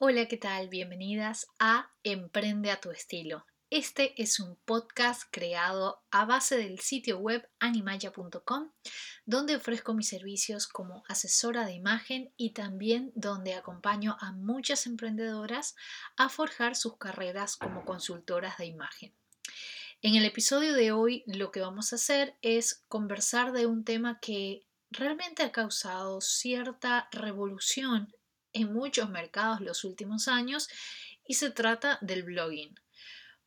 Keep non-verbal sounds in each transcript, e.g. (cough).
Hola, ¿qué tal? Bienvenidas a Emprende a tu estilo. Este es un podcast creado a base del sitio web animaya.com, donde ofrezco mis servicios como asesora de imagen y también donde acompaño a muchas emprendedoras a forjar sus carreras como consultoras de imagen. En el episodio de hoy lo que vamos a hacer es conversar de un tema que realmente ha causado cierta revolución en muchos mercados los últimos años y se trata del blogging.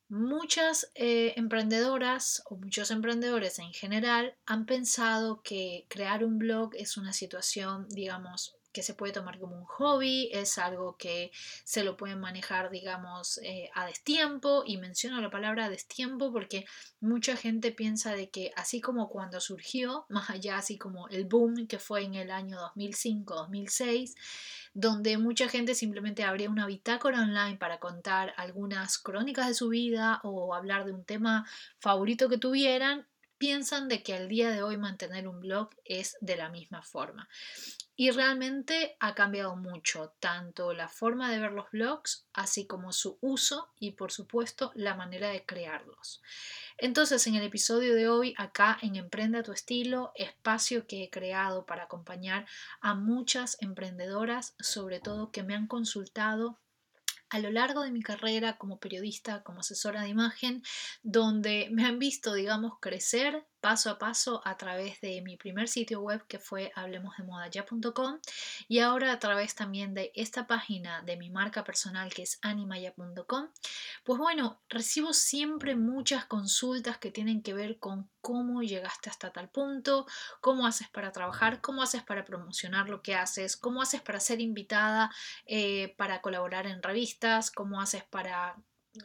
Muchas eh, emprendedoras o muchos emprendedores en general han pensado que crear un blog es una situación, digamos, que se puede tomar como un hobby, es algo que se lo pueden manejar, digamos, eh, a destiempo. Y menciono la palabra destiempo porque mucha gente piensa de que así como cuando surgió, (laughs) más allá así como el boom que fue en el año 2005-2006, donde mucha gente simplemente abría una bitácora online para contar algunas crónicas de su vida o hablar de un tema favorito que tuvieran, piensan de que al día de hoy mantener un blog es de la misma forma. Y realmente ha cambiado mucho, tanto la forma de ver los blogs, así como su uso y por supuesto la manera de crearlos. Entonces, en el episodio de hoy, acá en Emprende tu estilo, espacio que he creado para acompañar a muchas emprendedoras, sobre todo que me han consultado a lo largo de mi carrera como periodista, como asesora de imagen, donde me han visto, digamos, crecer paso a paso a través de mi primer sitio web que fue hablemosdemodaya.com y ahora a través también de esta página de mi marca personal que es animaya.com. Pues bueno, recibo siempre muchas consultas que tienen que ver con cómo llegaste hasta tal punto, cómo haces para trabajar, cómo haces para promocionar lo que haces, cómo haces para ser invitada eh, para colaborar en revistas, cómo haces para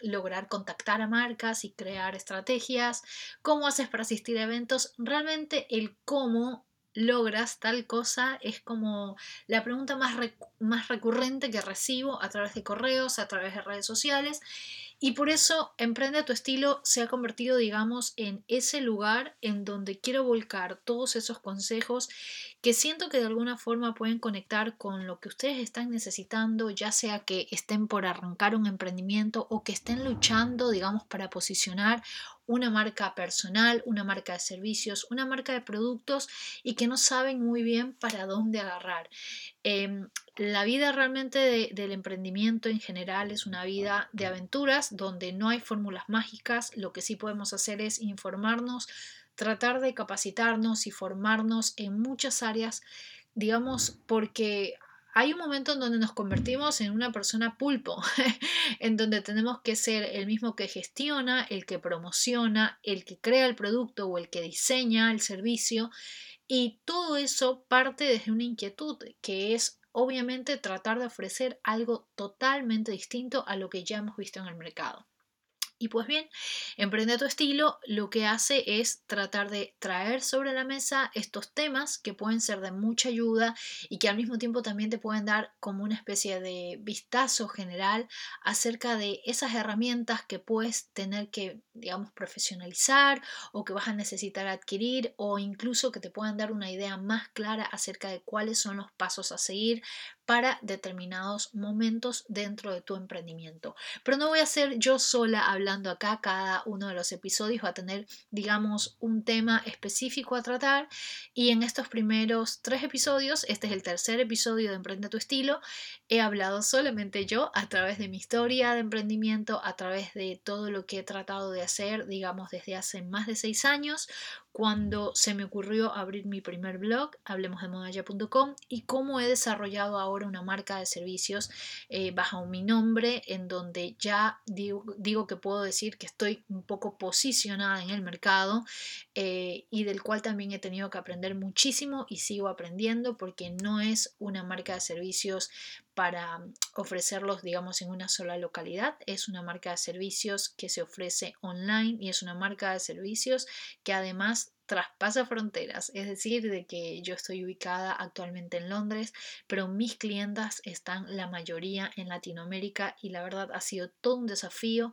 lograr contactar a marcas y crear estrategias, cómo haces para asistir a eventos, realmente el cómo logras tal cosa es como la pregunta más, más recurrente que recibo a través de correos, a través de redes sociales y por eso Emprende tu estilo se ha convertido, digamos, en ese lugar en donde quiero volcar todos esos consejos que siento que de alguna forma pueden conectar con lo que ustedes están necesitando, ya sea que estén por arrancar un emprendimiento o que estén luchando, digamos, para posicionar una marca personal, una marca de servicios, una marca de productos y que no saben muy bien para dónde agarrar. Em, la vida realmente del emprendimiento en general es una vida de aventuras donde no hay fórmulas mágicas, lo que sí podemos hacer es informarnos, tratar de capacitarnos y formarnos en muchas áreas, digamos, porque hay un momento en donde nos convertimos en una persona pulpo, (laughs) en donde tenemos que ser el mismo que gestiona, el que promociona, el que crea el producto o el que diseña el servicio. Y todo eso parte desde una inquietud que es obviamente tratar de ofrecer algo totalmente distinto a lo que ya hemos visto en el mercado. Y pues bien, Emprende tu estilo lo que hace es tratar de traer sobre la mesa estos temas que pueden ser de mucha ayuda y que al mismo tiempo también te pueden dar como una especie de vistazo general acerca de esas herramientas que puedes tener que, digamos, profesionalizar o que vas a necesitar adquirir o incluso que te puedan dar una idea más clara acerca de cuáles son los pasos a seguir para determinados momentos dentro de tu emprendimiento. Pero no voy a ser yo sola hablando acá, cada uno de los episodios va a tener, digamos, un tema específico a tratar y en estos primeros tres episodios, este es el tercer episodio de Emprende tu estilo, he hablado solamente yo a través de mi historia de emprendimiento, a través de todo lo que he tratado de hacer, digamos, desde hace más de seis años, cuando se me ocurrió abrir mi primer blog, hablemosdemodaya.com, y cómo he desarrollado ahora una marca de servicios eh, bajo mi nombre, en donde ya digo, que puedo decir que estoy un poco posicionada en el mercado eh, y del cual también he tenido que aprender muchísimo y sigo aprendiendo porque no es una marca de servicios para ofrecerlos, digamos, en una sola localidad. Es una marca de servicios que se ofrece online y es una marca de servicios que además traspasa fronteras, es decir, de que yo estoy ubicada actualmente en Londres, pero mis clientas están la mayoría en Latinoamérica y la verdad ha sido todo un desafío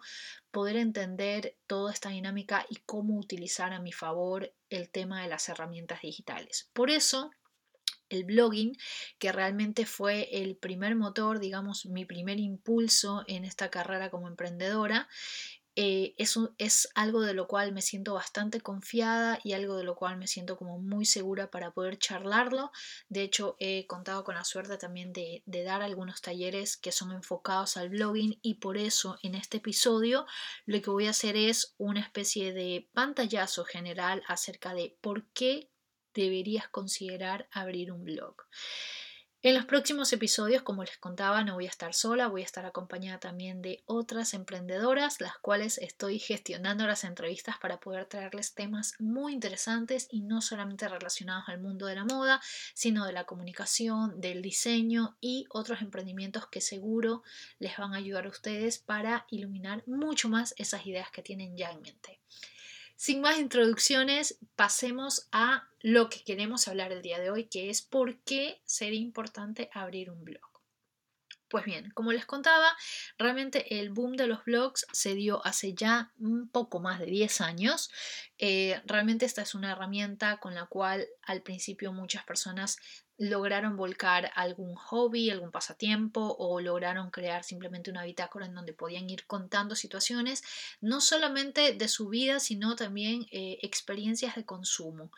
poder entender toda esta dinámica y cómo utilizar a mi favor el tema de las herramientas digitales. Por eso el blogging, que realmente fue el primer motor, digamos, mi primer impulso en esta carrera como emprendedora. Eh, eso es algo de lo cual me siento bastante confiada y algo de lo cual me siento como muy segura para poder charlarlo. De hecho, he contado con la suerte también de, de dar algunos talleres que son enfocados al blogging y por eso en este episodio lo que voy a hacer es una especie de pantallazo general acerca de por qué deberías considerar abrir un blog. En los próximos episodios, como les contaba, no voy a estar sola, voy a estar acompañada también de otras emprendedoras, las cuales estoy gestionando las entrevistas para poder traerles temas muy interesantes y no solamente relacionados al mundo de la moda, sino de la comunicación, del diseño y otros emprendimientos que seguro les van a ayudar a ustedes para iluminar mucho más esas ideas que tienen ya en mente. Sin más introducciones, pasemos a lo que queremos hablar el día de hoy, que es por qué sería importante abrir un blog. Pues bien, como les contaba, realmente el boom de los blogs se dio hace ya un poco más de 10 años. Eh, realmente esta es una herramienta con la cual al principio muchas personas lograron volcar algún hobby, algún pasatiempo o lograron crear simplemente una bitácora en donde podían ir contando situaciones, no solamente de su vida, sino también eh, experiencias de consumo.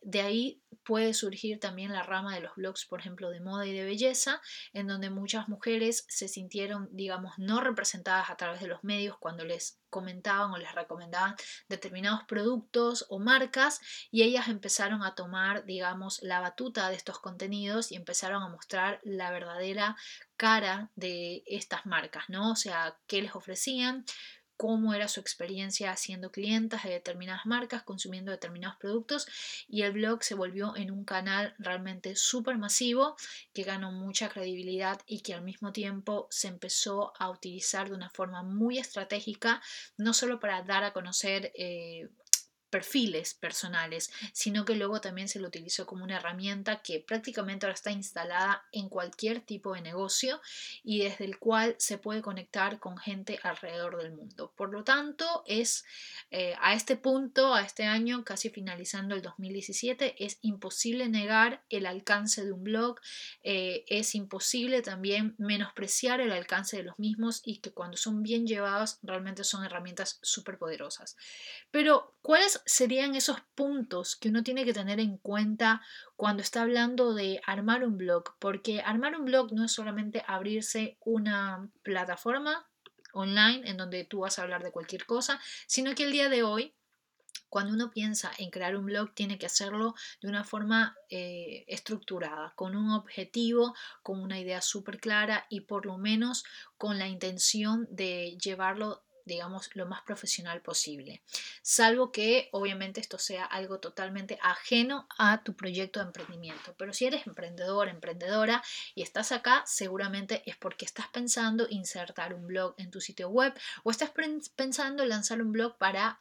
De ahí puede surgir también la rama de los blogs, por ejemplo, de moda y de belleza, en donde muchas mujeres se sintieron, digamos, no representadas a través de los medios cuando les comentaban o les recomendaban determinados productos o marcas y ellas empezaron a tomar, digamos, la batuta de estos contenidos y empezaron a mostrar la verdadera cara de estas marcas, ¿no? O sea, qué les ofrecían, cómo era su experiencia siendo clientas de determinadas marcas, consumiendo determinados productos y el blog se volvió en un canal realmente súper masivo que ganó mucha credibilidad y que al mismo tiempo se empezó a utilizar de una forma muy estratégica, no solo para dar a conocer eh, perfiles personales, sino que luego también se lo utilizó como una herramienta que prácticamente ahora está instalada en cualquier tipo de negocio y desde el cual se puede conectar con gente alrededor del mundo. Por lo tanto, es eh, a este punto, a este año, casi finalizando el 2017, es imposible negar el alcance de un blog, eh, es imposible también menospreciar el alcance de los mismos y que cuando son bien llevados realmente son herramientas súper poderosas. Pero, ¿cuáles serían esos puntos que uno tiene que tener en cuenta cuando está hablando de armar un blog? Porque armar un blog no es solamente abrirse una plataforma online en donde tú vas a hablar de cualquier cosa, sino que el día de hoy cuando uno piensa en crear un blog, tiene que hacerlo de una forma eh, estructurada, con un objetivo, con una idea súper clara y por lo menos con la intención de llevarlo digamos, lo más profesional posible. Salvo que obviamente esto sea algo totalmente ajeno a tu proyecto de emprendimiento. Pero si eres emprendedor, emprendedora y estás acá, seguramente es porque estás pensando insertar un blog en tu sitio web o estás pensando lanzar un blog para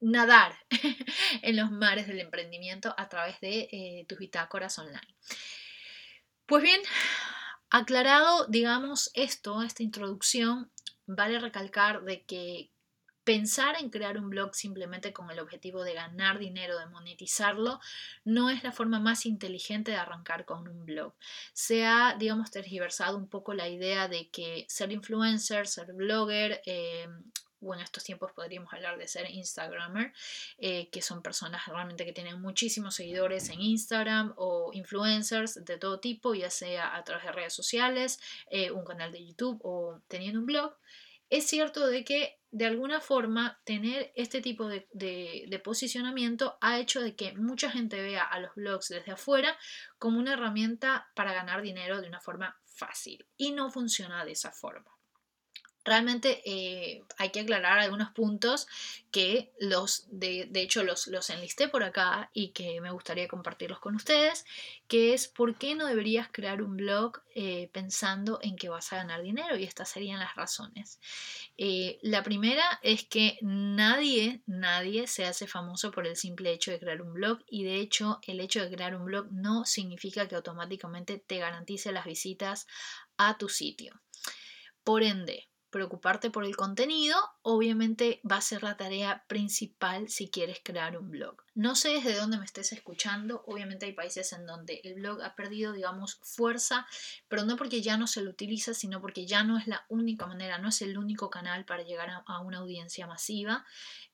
nadar (laughs) en los mares del emprendimiento a través de eh, tus bitácoras online. Pues bien, aclarado, digamos, esto, esta introducción, vale recalcar de que pensar en crear un blog simplemente con el objetivo de ganar dinero, de monetizarlo, no es la forma más inteligente de arrancar con un blog. Se ha, digamos, tergiversado un poco la idea de que ser influencer, ser blogger, eh, o en estos tiempos podríamos hablar de ser Instagrammer, eh, que son personas realmente que tienen muchísimos seguidores en Instagram o influencers de todo tipo, ya sea a través de redes sociales, eh, un canal de YouTube o teniendo un blog. Es cierto de que de alguna forma tener este tipo de, de, posicionamiento ha hecho de que mucha gente vea a los blogs desde afuera como una herramienta para ganar dinero de una forma fácil y no funciona de esa forma. Realmente eh, hay que aclarar algunos puntos que los, de, hecho los, los, enlisté por acá y que me gustaría compartirlos con ustedes, que es por qué no deberías crear un blog eh, pensando en que vas a ganar dinero y estas serían las razones. Eh, la primera es que nadie, nadie se hace famoso por el simple hecho de crear un blog y de hecho el hecho de crear un blog no significa que automáticamente te garantice las visitas a tu sitio. Por ende, preocuparte por el contenido, obviamente va a ser la tarea principal si quieres crear un blog. No sé desde dónde me estés escuchando, obviamente hay países en donde el blog ha perdido, digamos, fuerza, pero no porque ya no se lo utiliza, sino porque ya no es la única manera, no es el único canal para llegar a, una audiencia masiva.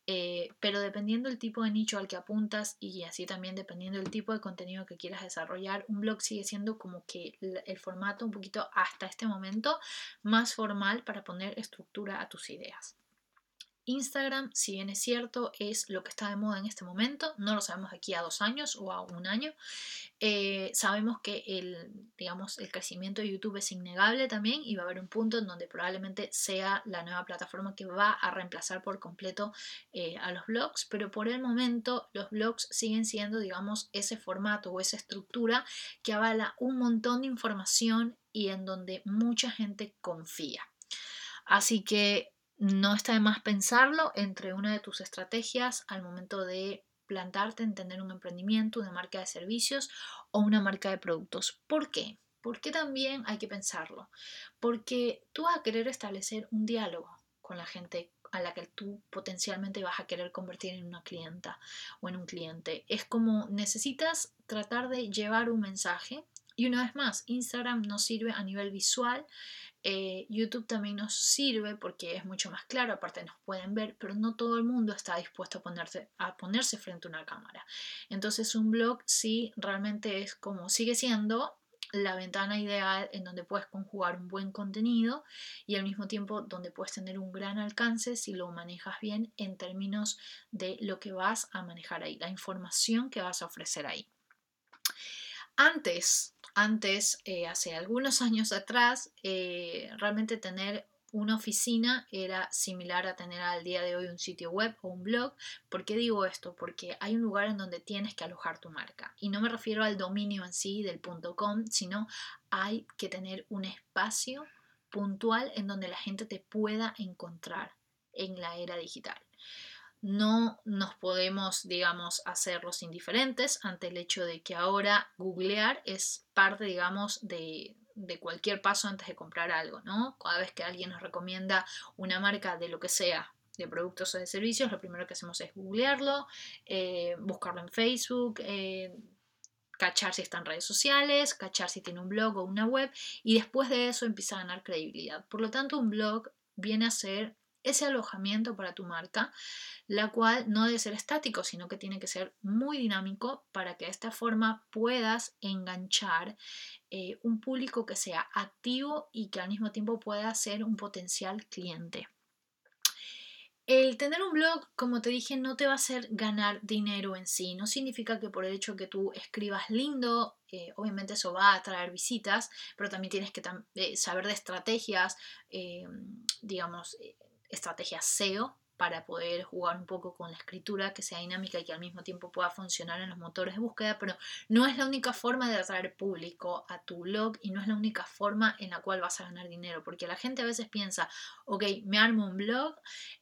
Eh, pero dependiendo del tipo de nicho al que apuntas y así también dependiendo del tipo de contenido que quieras desarrollar, un blog sigue siendo como que el formato un poquito hasta este momento más formal para poner estructura a tus ideas. Instagram, si bien es cierto, es lo que está de moda en este momento, no lo sabemos aquí a dos años o a un año. Eh, sabemos que el, digamos, el crecimiento de YouTube es innegable también y va a haber un punto en donde probablemente sea la nueva plataforma que va a reemplazar por completo eh, a los blogs, pero por el momento los blogs siguen siendo, digamos, ese formato o esa estructura que avala un montón de información y en donde mucha gente confía. Así que no está de más pensarlo entre una de tus estrategias al momento de plantarte en tener un emprendimiento, una marca de servicios o una marca de productos. ¿Por qué? Porque también hay que pensarlo. Porque tú vas a querer establecer un diálogo con la gente a la que tú potencialmente vas a querer convertir en una clienta o en un cliente. Es como necesitas tratar de llevar un mensaje y una vez más, Instagram nos sirve a nivel visual, eh, YouTube también nos sirve porque es mucho más claro, aparte nos pueden ver, pero no todo el mundo está dispuesto a ponerse, a ponerse frente a una cámara. Entonces un blog sí realmente es como sigue siendo la ventana ideal en donde puedes conjugar un buen contenido y al mismo tiempo donde puedes tener un gran alcance si lo manejas bien en términos de lo que vas a manejar ahí, la información que vas a ofrecer ahí. Antes, antes, eh, hace algunos años atrás, eh, realmente tener una oficina era similar a tener al día de hoy un sitio web o un blog. ¿Por qué digo esto? Porque hay un lugar en donde tienes que alojar tu marca. Y no me refiero al dominio en sí del .com, sino hay que tener un espacio puntual en donde la gente te pueda encontrar en la era digital no nos podemos, digamos, hacer los indiferentes ante el hecho de que ahora googlear es parte, digamos, de, cualquier paso antes de comprar algo, ¿no? Cada vez que alguien nos recomienda una marca de lo que sea, de productos o de servicios, lo primero que hacemos es googlearlo, eh, buscarlo en Facebook, eh, cachar si está en redes sociales, cachar si tiene un blog o una web y después de eso empieza a ganar credibilidad. Por lo tanto, un blog viene a ser ese alojamiento para tu marca, la cual no debe ser estático, sino que tiene que ser muy dinámico para que de esta forma puedas enganchar eh, un público que sea activo y que al mismo tiempo pueda ser un potencial cliente. El tener un blog, como te dije, no te va a hacer ganar dinero en sí. No significa que por el hecho que tú escribas lindo, eh, obviamente eso va a atraer visitas, pero también tienes que eh, saber de estrategias, digamos, estrategia SEO para poder jugar un poco con la escritura, que sea dinámica y que al mismo tiempo pueda funcionar en los motores de búsqueda, pero no es la única forma de atraer público a tu blog y no es la única forma en la cual vas a ganar dinero, porque la gente a veces piensa, ok, me armo un blog,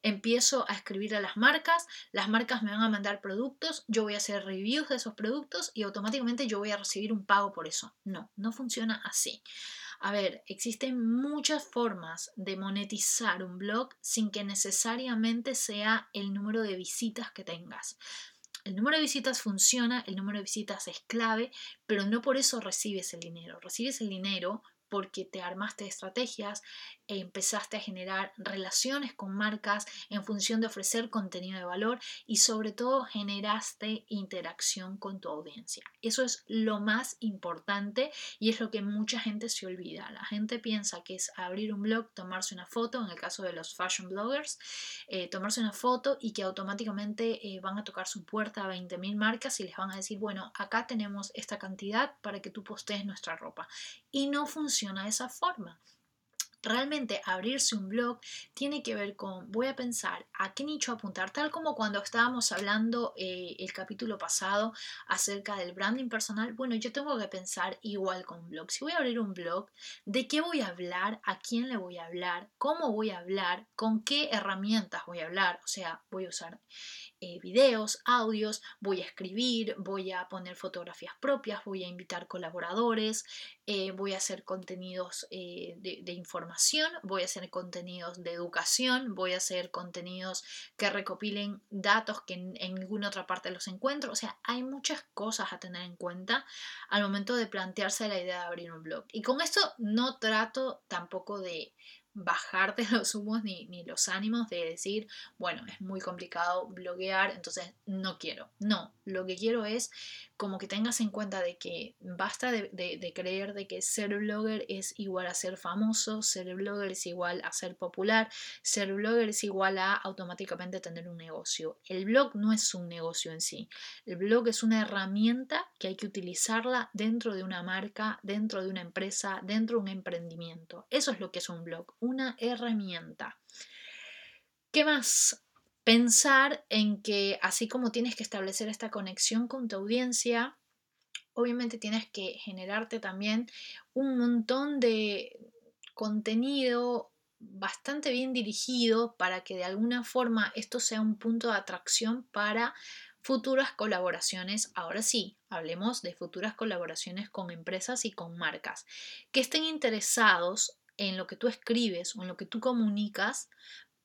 empiezo a escribir a las marcas, las marcas me van a mandar productos, yo voy a hacer reviews de esos productos y automáticamente yo voy a recibir un pago por eso. No, no funciona así. A ver, existen muchas formas de monetizar un blog sin que necesariamente sea el número de visitas que tengas. El número de visitas funciona, el número de visitas es clave, pero no por eso recibes el dinero. Recibes el dinero porque te armaste estrategias, e empezaste a generar relaciones con marcas en función de ofrecer contenido de valor y sobre todo generaste interacción con tu audiencia. Eso es lo más importante y es lo que mucha gente se olvida. La gente piensa que es abrir un blog, tomarse una foto, en el caso de los fashion bloggers, eh, tomarse una foto y que automáticamente eh, van a tocar su puerta a 20.000 marcas y les van a decir, bueno, acá tenemos esta cantidad para que tú postees nuestra ropa. Y no funciona de esa forma. Realmente abrirse un blog tiene que ver con, voy a pensar a qué nicho apuntar, tal como cuando estábamos hablando eh, el capítulo pasado acerca del branding personal. Bueno, yo tengo que pensar igual con blog. Si voy a abrir un blog, ¿de qué voy a hablar? ¿A quién le voy a hablar? ¿Cómo voy a hablar? ¿Con qué herramientas voy a hablar? O sea, voy a usar eh, videos, audios, voy a escribir, voy a poner fotografías propias, voy a invitar colaboradores, eh, voy a hacer contenidos eh, de, información, voy a hacer contenidos de educación, voy a hacer contenidos que recopilen datos que en, en ninguna otra parte los encuentro. O sea, hay muchas cosas a tener en cuenta al momento de plantearse la idea de abrir un blog. Y con esto no trato tampoco de bajarte los humos ni, ni, los ánimos de decir, bueno, es muy complicado bloguear, entonces no quiero. No, lo que quiero es como que tengas en cuenta de que basta de, creer de que ser blogger es igual a ser famoso, ser blogger es igual a ser popular, ser blogger es igual a automáticamente tener un negocio. El blog no es un negocio en sí. El blog es una herramienta que hay que utilizarla dentro de una marca, dentro de una empresa, dentro de un emprendimiento. Eso es lo que es un blog, una herramienta. ¿Qué más? Pensar en que así como tienes que establecer esta conexión con tu audiencia, obviamente tienes que generarte también un montón de contenido bastante bien dirigido para que de alguna forma esto sea un punto de atracción para futuras colaboraciones. Ahora sí, hablemos de futuras colaboraciones con empresas y con marcas que estén interesados en lo que tú escribes o en lo que tú comunicas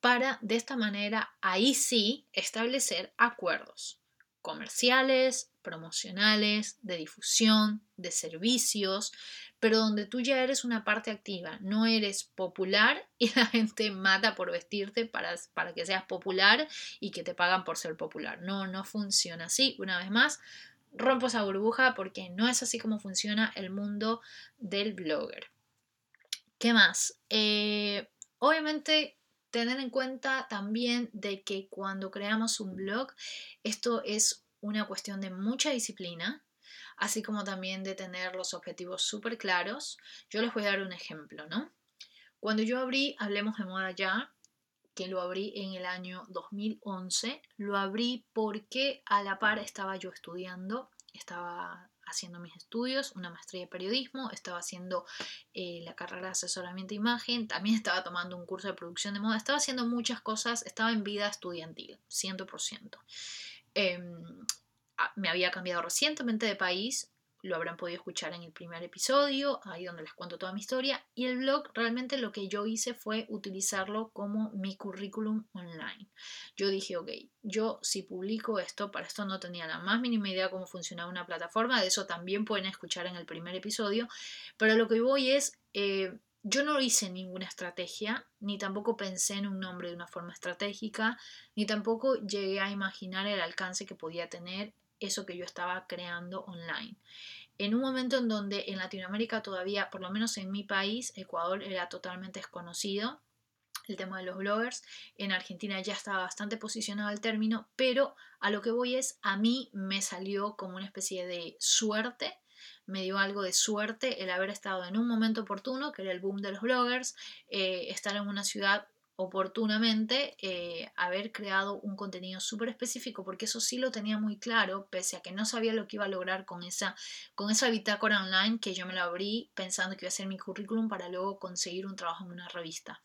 para de esta manera ahí sí establecer acuerdos comerciales, promocionales, de difusión, de servicios, pero donde tú ya eres una parte activa, no eres popular (laughs) y la gente mata por vestirte para, para que seas popular y que te pagan por ser popular. No, no funciona así. Una vez más, rompo esa burbuja porque no es así como funciona el mundo del blogger. ¿Qué más? Eh, obviamente tener en cuenta también de que cuando creamos un blog, esto es una cuestión de mucha disciplina, así como también de tener los objetivos súper claros. Yo les voy a dar un ejemplo, ¿no? Cuando yo abrí Hablemos de Moda Ya, que lo abrí en el año 2011, lo abrí porque a la par estaba yo estudiando, estaba haciendo mis estudios, una maestría de periodismo, estaba haciendo eh, la carrera de asesoramiento de imagen, también estaba tomando un curso de producción de moda, estaba haciendo muchas cosas, estaba en vida estudiantil, 100%. Em, me había cambiado recientemente de país, lo habrán podido escuchar en el primer episodio, ahí donde les cuento toda mi historia. Y el blog realmente lo que yo hice fue utilizarlo como mi currículum online. Yo dije, ok, yo si publico esto, para esto no tenía la más mínima idea cómo funcionaba una plataforma, de eso también pueden escuchar en el primer episodio, pero lo que voy es... Eh, yo no hice ninguna estrategia, ni tampoco pensé en un nombre de una forma estratégica, ni tampoco llegué a imaginar el alcance que podía tener eso que yo estaba creando online. En un momento en donde en Latinoamérica todavía, por lo menos en mi país, Ecuador era totalmente desconocido, el tema de los bloggers. En Argentina ya estaba bastante posicionado el término, pero a lo que voy es, a mí me salió como una especie de suerte, me dio algo de suerte el haber estado en un momento oportuno, que era el boom de los bloggers, eh, estar en una ciudad oportunamente eh, haber creado un contenido súper específico, porque eso sí lo tenía muy claro, pese a que no sabía lo que iba a lograr con esa, con esa bitácora online que yo me la abrí pensando que iba a ser mi currículum para luego conseguir un trabajo en una revista.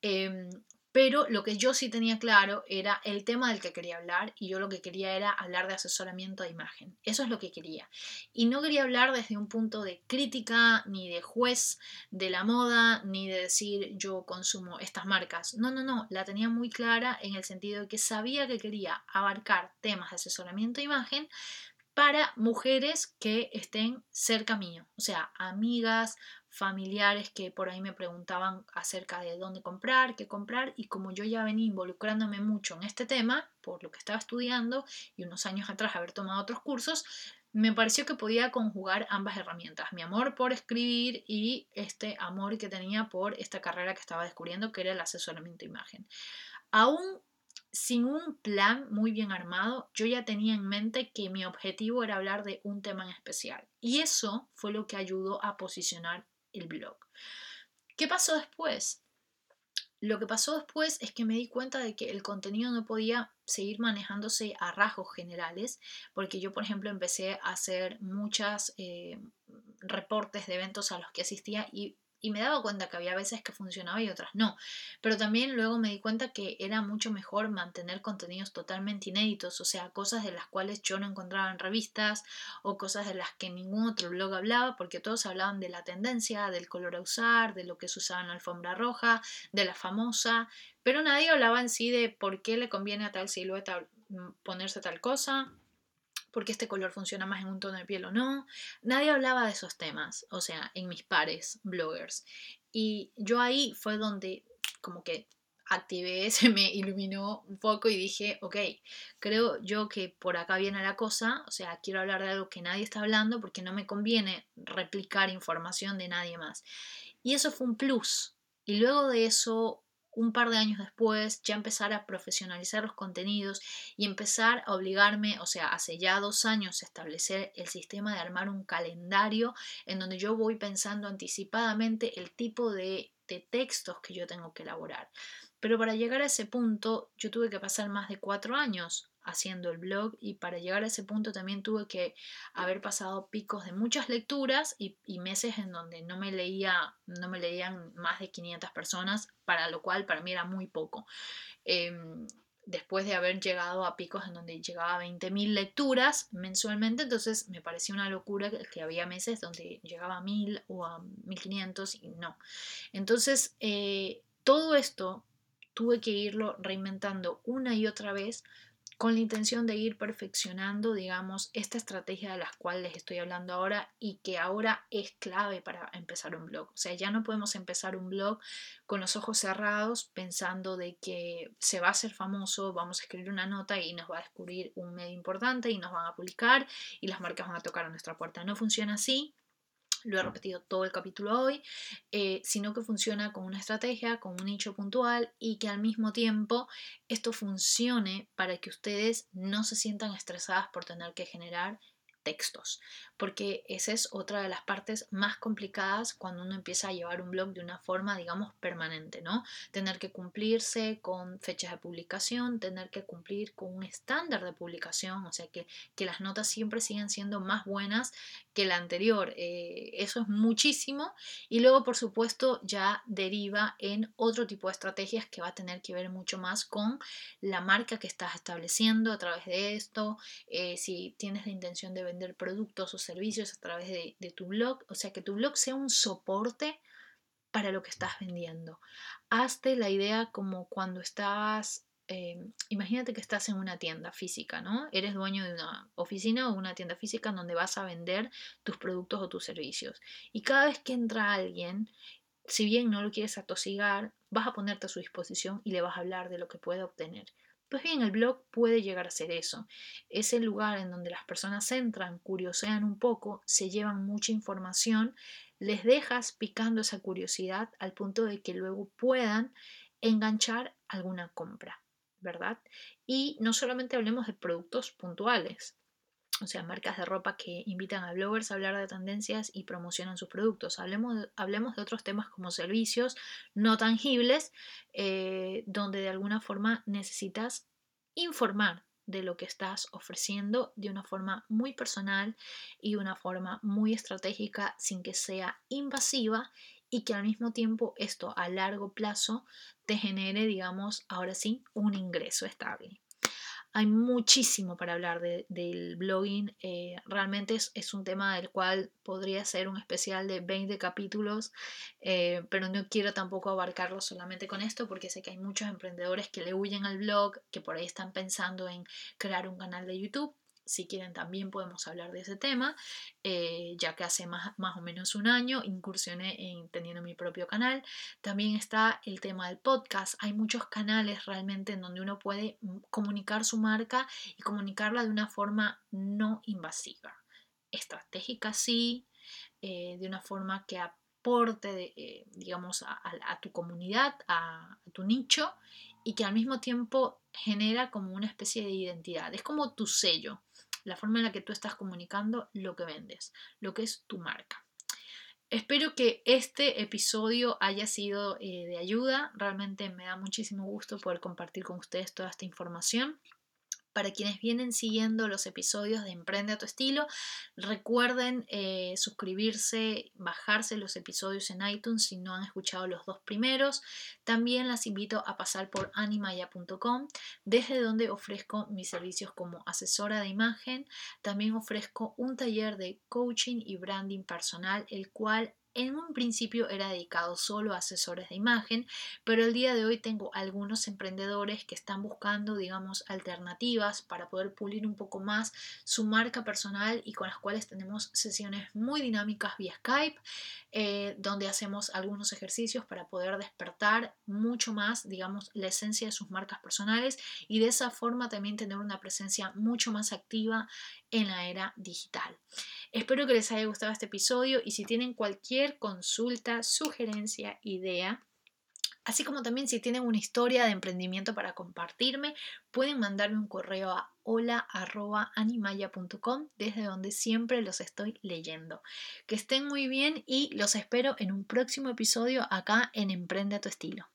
Em, pero lo que yo sí tenía claro era el tema del que quería hablar y yo lo que quería era hablar de asesoramiento de imagen. Eso es lo que quería. Y no quería hablar desde un punto de crítica, ni de juez de la moda, ni de decir yo consumo estas marcas. No, no, no, la tenía muy clara en el sentido de que sabía que quería abarcar temas de asesoramiento de imagen para mujeres que estén cerca mío, o sea, amigas, familiares que por ahí me preguntaban acerca de dónde comprar, qué comprar, y como yo ya venía involucrándome mucho en este tema, por lo que estaba estudiando y unos años atrás haber tomado otros cursos, me pareció que podía conjugar ambas herramientas, mi amor por escribir y este amor que tenía por esta carrera que estaba descubriendo, que era el asesoramiento imagen. Aún sin un plan muy bien armado, yo ya tenía en mente que mi objetivo era hablar de un tema en especial. Y eso fue lo que ayudó a posicionar el blog. ¿Qué pasó después? Lo que pasó después es que me di cuenta de que el contenido no podía seguir manejándose a rasgos generales, porque yo, por ejemplo, empecé a hacer muchos eh, reportes de eventos a los que asistía y y me daba cuenta que había veces que funcionaba y otras no. Pero también luego me di cuenta que era mucho mejor mantener contenidos totalmente inéditos, o sea, cosas de las cuales yo no encontraba en revistas o cosas de las que ningún otro blog hablaba, porque todos hablaban de la tendencia, del color a usar, de lo que se usaba en la alfombra roja, de la famosa, pero nadie hablaba en sí de por qué le conviene a tal silueta mm, ponerse tal cosa porque este color funciona más en un tono de piel o no. Nadie hablaba de esos temas, o sea, en mis pares bloggers. Y yo ahí fue donde como que activé, (laughs) se me iluminó un poco y dije, ok, creo yo que por acá viene la cosa, o sea, quiero hablar de algo que nadie está hablando porque no me conviene replicar información de nadie más. Y eso fue un plus. Y luego de eso un par de años después ya empezar a profesionalizar los contenidos y empezar a obligarme, o sea, hace ya dos años establecer el sistema de armar un calendario en donde yo voy pensando anticipadamente el tipo de, de textos que yo tengo que elaborar. Pero para llegar a ese punto yo tuve que pasar más de cuatro años haciendo el blog y para llegar a ese punto también tuve que haber pasado picos de muchas lecturas y, meses en donde no me leía no me leían más de 500 personas para lo cual para mí era muy poco em, después de haber llegado a picos en donde llegaba a 20.000 lecturas mensualmente, entonces me parecía una locura que, había meses donde llegaba a 1.000 o a 1.500 y no. Entonces, eh, todo esto tuve que irlo reinventando una y otra vez con la intención de ir perfeccionando, digamos, esta estrategia de la cual les estoy hablando ahora y que ahora es clave para empezar un blog. O sea, ya no podemos empezar un blog con los ojos cerrados pensando de que se va a hacer famoso, vamos a escribir una nota y nos va a descubrir un medio importante y nos van a publicar y las marcas van a tocar a nuestra puerta. No funciona así lo he repetido todo el capítulo hoy, eh, sino que funciona con una estrategia, con un nicho puntual y que al mismo tiempo esto funcione para que ustedes no se sientan estresadas por tener que generar textos, porque esa es otra de las partes más complicadas cuando uno empieza a llevar un blog de una forma, digamos, permanente, ¿no? Tener que cumplirse con fechas de publicación, tener que cumplir con un estándar de publicación, o sea, que, que las notas siempre sigan siendo más buenas que la anterior. Eh, eso es muchísimo y luego, por supuesto, ya deriva en otro tipo de estrategias que va a tener que ver mucho más con la marca que estás estableciendo a través de esto, eh, si tienes la intención de vender productos o servicios a través de, tu blog, o sea, que tu blog sea un soporte para lo que estás vendiendo. Hazte la idea como cuando estás, em, imagínate que estás en una tienda física, ¿no? Eres dueño de una oficina o una tienda física donde vas a vender tus productos o tus servicios. Y cada vez que entra alguien, si bien no lo quieres atosigar, vas a ponerte a su disposición y le vas a hablar de lo que puede obtener. Pues bien, el blog puede llegar a ser eso. Es el lugar en donde las personas entran, curiosean un poco, se llevan mucha información, les dejas picando esa curiosidad al punto de que luego puedan enganchar alguna compra, ¿verdad? Y no solamente hablemos de productos puntuales, o sea, marcas de ropa que invitan a bloggers a hablar de tendencias y promocionan sus productos. Hablemos de, hablemos de otros temas como servicios no tangibles, eh, donde de alguna forma necesitas informar de lo que estás ofreciendo de una forma muy personal y de una forma muy estratégica sin que sea invasiva y que al mismo tiempo esto a largo plazo te genere, digamos, ahora sí, un ingreso estable. Hay muchísimo para hablar del blogging. Eh, realmente es, un tema del cual podría ser un especial de 20 capítulos, eh, pero no quiero tampoco abarcarlo solamente con esto porque sé que hay muchos emprendedores que le huyen al blog, que por ahí están pensando en crear un canal de YouTube si quieren también podemos hablar de ese tema, eh, ya que hace más, más, o menos un año incursioné en teniendo mi propio canal. También está el tema del podcast. Hay muchos canales realmente en donde uno puede mm, comunicar su marca y comunicarla de una forma no invasiva. Estratégica sí, eh, de una forma que aporte, eh, digamos, a, tu comunidad, a tu nicho y que al mismo tiempo genera como una especie de identidad. Es como tu sello la forma en la que tú estás comunicando lo que vendes, lo que es tu marca. Espero que este episodio haya sido eh, de ayuda. Realmente me da muchísimo gusto poder compartir con ustedes toda esta información Para quienes vienen siguiendo los episodios de Emprende a tu estilo, recuerden eh, suscribirse, bajarse los episodios en iTunes si no han escuchado los dos primeros. También las invito a pasar por animaya.com, desde donde ofrezco mis servicios como asesora de imagen. También ofrezco un taller de coaching y branding personal, el cual en un principio era dedicado solo a asesores de imagen, pero el día de hoy tengo algunos emprendedores que están buscando, digamos, alternativas para poder pulir un poco más su marca personal y con las cuales tenemos sesiones muy dinámicas vía Skype, eh, donde hacemos algunos ejercicios para poder despertar mucho más, digamos, la esencia de sus marcas personales y de esa forma también tener una presencia mucho más activa en la era digital. Espero que les haya gustado este episodio y si tienen cualquier consulta, sugerencia, idea, así como también si tienen una historia de emprendimiento para compartirme, pueden mandarme un correo a hola.animaya.com desde donde siempre los estoy leyendo. Que estén muy bien y los espero en un próximo episodio acá en Emprende a tu estilo.